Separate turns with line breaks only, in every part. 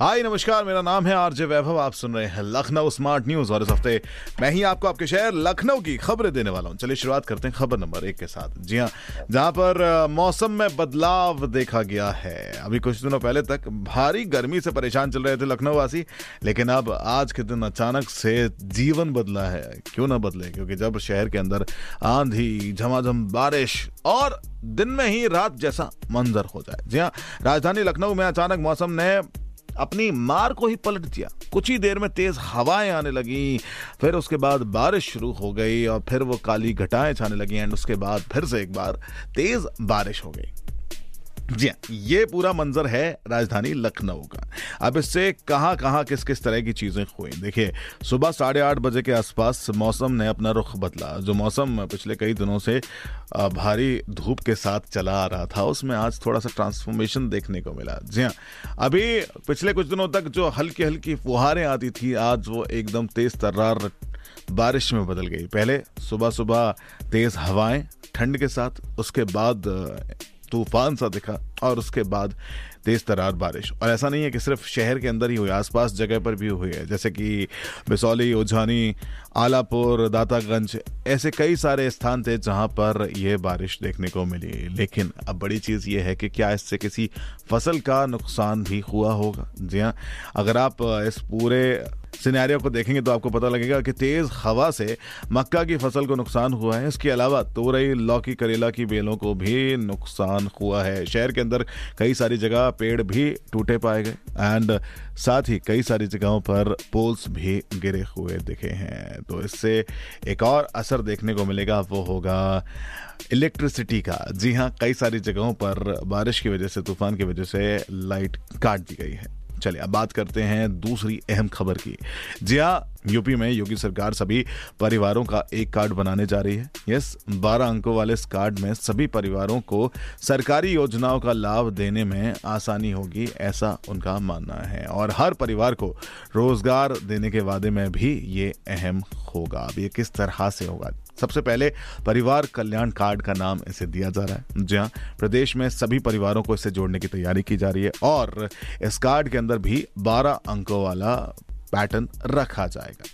हाय, नमस्कार, मेरा नाम है आरजे वैभव, आप सुन रहे हैं लखनऊ स्मार्ट न्यूज़ और इस हफ़्ते मैं ही आपको आपके शहर लखनऊ की खबरें देने वाला हूँ। चलिए शुरुआत करते हैं खबर नंबर एक के साथ। जी हाँ, जहाँ पर मौसम में बदलाव देखा गया है। अभी कुछ दिनों पहले तक भारी गर्मी से परेशान चल रहे थे लखनऊ वासी लेकिन अब आज के दिन अचानक से जीवन बदला है। क्यों ना बदले? क्योंकि जब शहर के अंदर आंधी, झमाझम, बारिश और दिन में ही रात जैसा मंजर हो जाए। जी हाँ राजधानी लखनऊ में अचानक मौसम ने अपनी मार को ही पलट दिया। कुछ ही देर में तेज हवाएँ आने लगी, फिर उसके बाद बारिश शुरू हो गई और फिर वो काली घटाएँ छाने लगी एंड उसके बाद फिर से एक बार तेज बारिश हो गई। जी हाँ ये पूरा मंजर है राजधानी लखनऊ का। अब इससे कहाँ कहाँ किस किस तरह की चीज़ें हुई? देखिए, सुबह साढ़े आठ बजे के आसपास मौसम ने अपना रुख बदला। जो मौसम पिछले कई दिनों से भारी धूप के साथ चला आ रहा था, उसमें आज थोड़ा सा ट्रांसफॉर्मेशन देखने को मिला। जी हाँ अभी पिछले कुछ दिनों तक जो हल्की हल्की फुहारें आती थी, आज वो एकदम तेज तर्रार बारिश में बदल गई। पहले सुबह सुबह तेज हवाएँ ठंड के साथ, उसके बाद तूफ़ान सा दिखा और उसके बाद तेज तरार बारिश। और ऐसा नहीं है कि सिर्फ़ शहर के अंदर ही हुई, आसपास जगह पर भी हुई है। जैसे कि बिसौली उझानी आलापुर, दातागंज, ऐसे कई सारे स्थान थे जहाँ पर यह बारिश देखने को मिली। लेकिन अब बड़ी चीज़ ये है कि क्या इससे किसी फ़सल का नुकसान भी हुआ होगा? जी हाँ अगर आप इस पूरे सिनेरियो को देखेंगे तो आपको पता लगेगा कि तेज हवा से मक्का की फ़सल को नुकसान हुआ है। इसके अलावा तोरई, लौकी, करेला की बेलों को भी नुकसान हुआ है। शहर के अंदर कई सारी जगह पेड़ भी टूटे पाए गए एंड साथ ही कई सारी जगहों पर पोल्स भी गिरे हुए दिखे हैं। तो इससे एक और असर देखने को मिलेगा, वो होगा इलेक्ट्रिसिटी का। जी हाँ कई सारी जगहों पर बारिश की वजह से, तूफ़ान की वजह से लाइट काट दी गई है। चलिए, अब बात करते हैं दूसरी अहम खबर की। जी हाँ यूपी में योगी सरकार सभी परिवारों का एक कार्ड बनाने जा रही है। यस, बारह अंकों वाले इस कार्ड में सभी परिवारों को सरकारी योजनाओं का लाभ देने में आसानी होगी, ऐसा उनका मानना है। और हर परिवार को रोज़गार देने के वादे में भी ये अहम होगा? अब ये किस तरह से होगा? सबसे पहले परिवार कल्याण कार्ड का नाम इसे दिया जा रहा है। जी हाँ प्रदेश में सभी परिवारों को इसे जोड़ने की तैयारी की जा रही है और इस कार्ड के अंदर भी 12 अंकों वाला पैटर्न रखा जाएगा,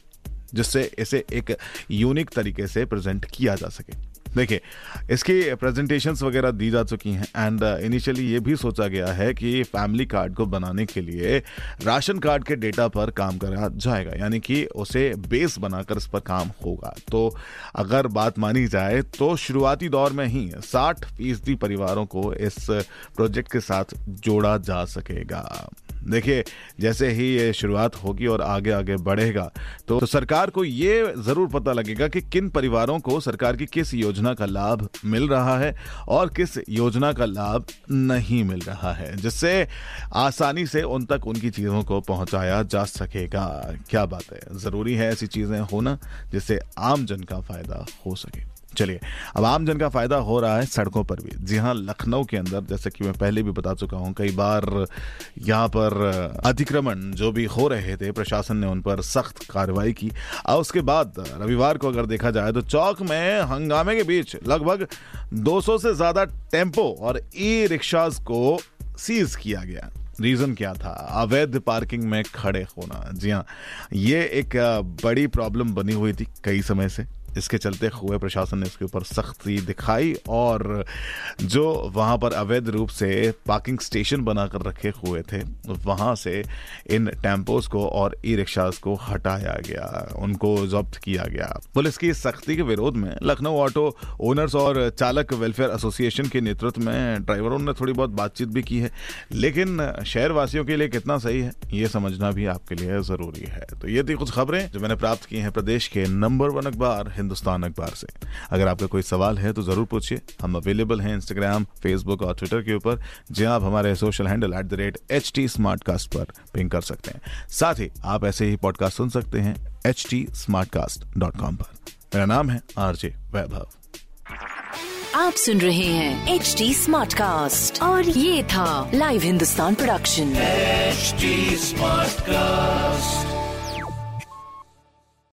जिससे इसे एक यूनिक तरीके से प्रेजेंट किया जा सके। देखिए, इसकी प्रेजेंटेशंस वगैरह दी जा चुकी हैं एंड इनिशियली ये भी सोचा गया है कि फैमिली कार्ड को बनाने के लिए राशन कार्ड के डेटा पर काम करा जाएगा, यानी कि उसे बेस बनाकर इस पर काम होगा। तो अगर बात मानी जाए तो शुरुआती दौर में ही 60 फ़ीसदी परिवारों को इस प्रोजेक्ट के साथ जोड़ा जा सकेगा। देखिए जैसे ही ये शुरुआत होगी और आगे आगे बढ़ेगा तो, तो सरकार को ये ज़रूर पता लगेगा कि किन परिवारों को सरकार की किस योजना का लाभ मिल रहा है और किस योजना का लाभ नहीं मिल रहा है जिससे आसानी से उन तक उनकी चीज़ों को पहुँचाया जा सकेगा। क्या बात? है ज़रूरी है ऐसी चीज़ें होना जिससे आम जन का फ़ायदा हो सके। चलिए, अब आम जन का फ़ायदा हो रहा है सड़कों पर भी। जी हाँ लखनऊ के अंदर, जैसे कि मैं पहले भी बता चुका हूँ, कई बार यहाँ पर अतिक्रमण जो भी हो रहे थे, प्रशासन ने उन पर सख्त कार्रवाई की। और उसके बाद रविवार को अगर देखा जाए तो चौक में हंगामे के बीच लगभग 200 से ज़्यादा टेंपो और ई रिक्शाज को सीज किया गया। रीजन क्या था? अवैध पार्किंग में खड़े होना। जी हाँ ये एक बड़ी प्रॉब्लम बनी हुई थी कई समय से। इसके चलते हुए प्रशासन ने इसके ऊपर सख्ती दिखाई और जो वहाँ पर अवैध रूप से पार्किंग स्टेशन बनाकर रखे हुए थे, वहाँ से इन टेम्पोज को और ई रिक्शास को हटाया गया, उनको जब्त किया गया। पुलिस की सख्ती के विरोध में लखनऊ ऑटो ओनर्स और चालक वेलफेयर एसोसिएशन के नेतृत्व में ड्राइवरों ने थोड़ी बहुत बातचीत भी की है, लेकिन शहर वासियों के लिए कितना सही है, ये समझना भी आपके लिए ज़रूरी है। तो ये थी कुछ खबरें जो मैंने प्राप्त की हैं प्रदेश के नंबर वन अखबार हिंदुस्तान अखबार से। अगर आपका कोई सवाल है तो ज़रूर पूछिए। हम अवेलेबल हैं इंस्टाग्राम फेसबुक और ट्विटर के ऊपर जहाँ आप हमारे social handle at the rate H T Smartcast पर पिंग कर सकते हैं। साथ ही आप ऐसे ही पॉडकास्ट सुन सकते हैं H T Smartcast dot com पर। मेरा नाम है आरजे वैभव।
आप सुन रहे हैं एच टी स्मार्ट कास्ट और ये था live Hindustan production
HD Smartcast.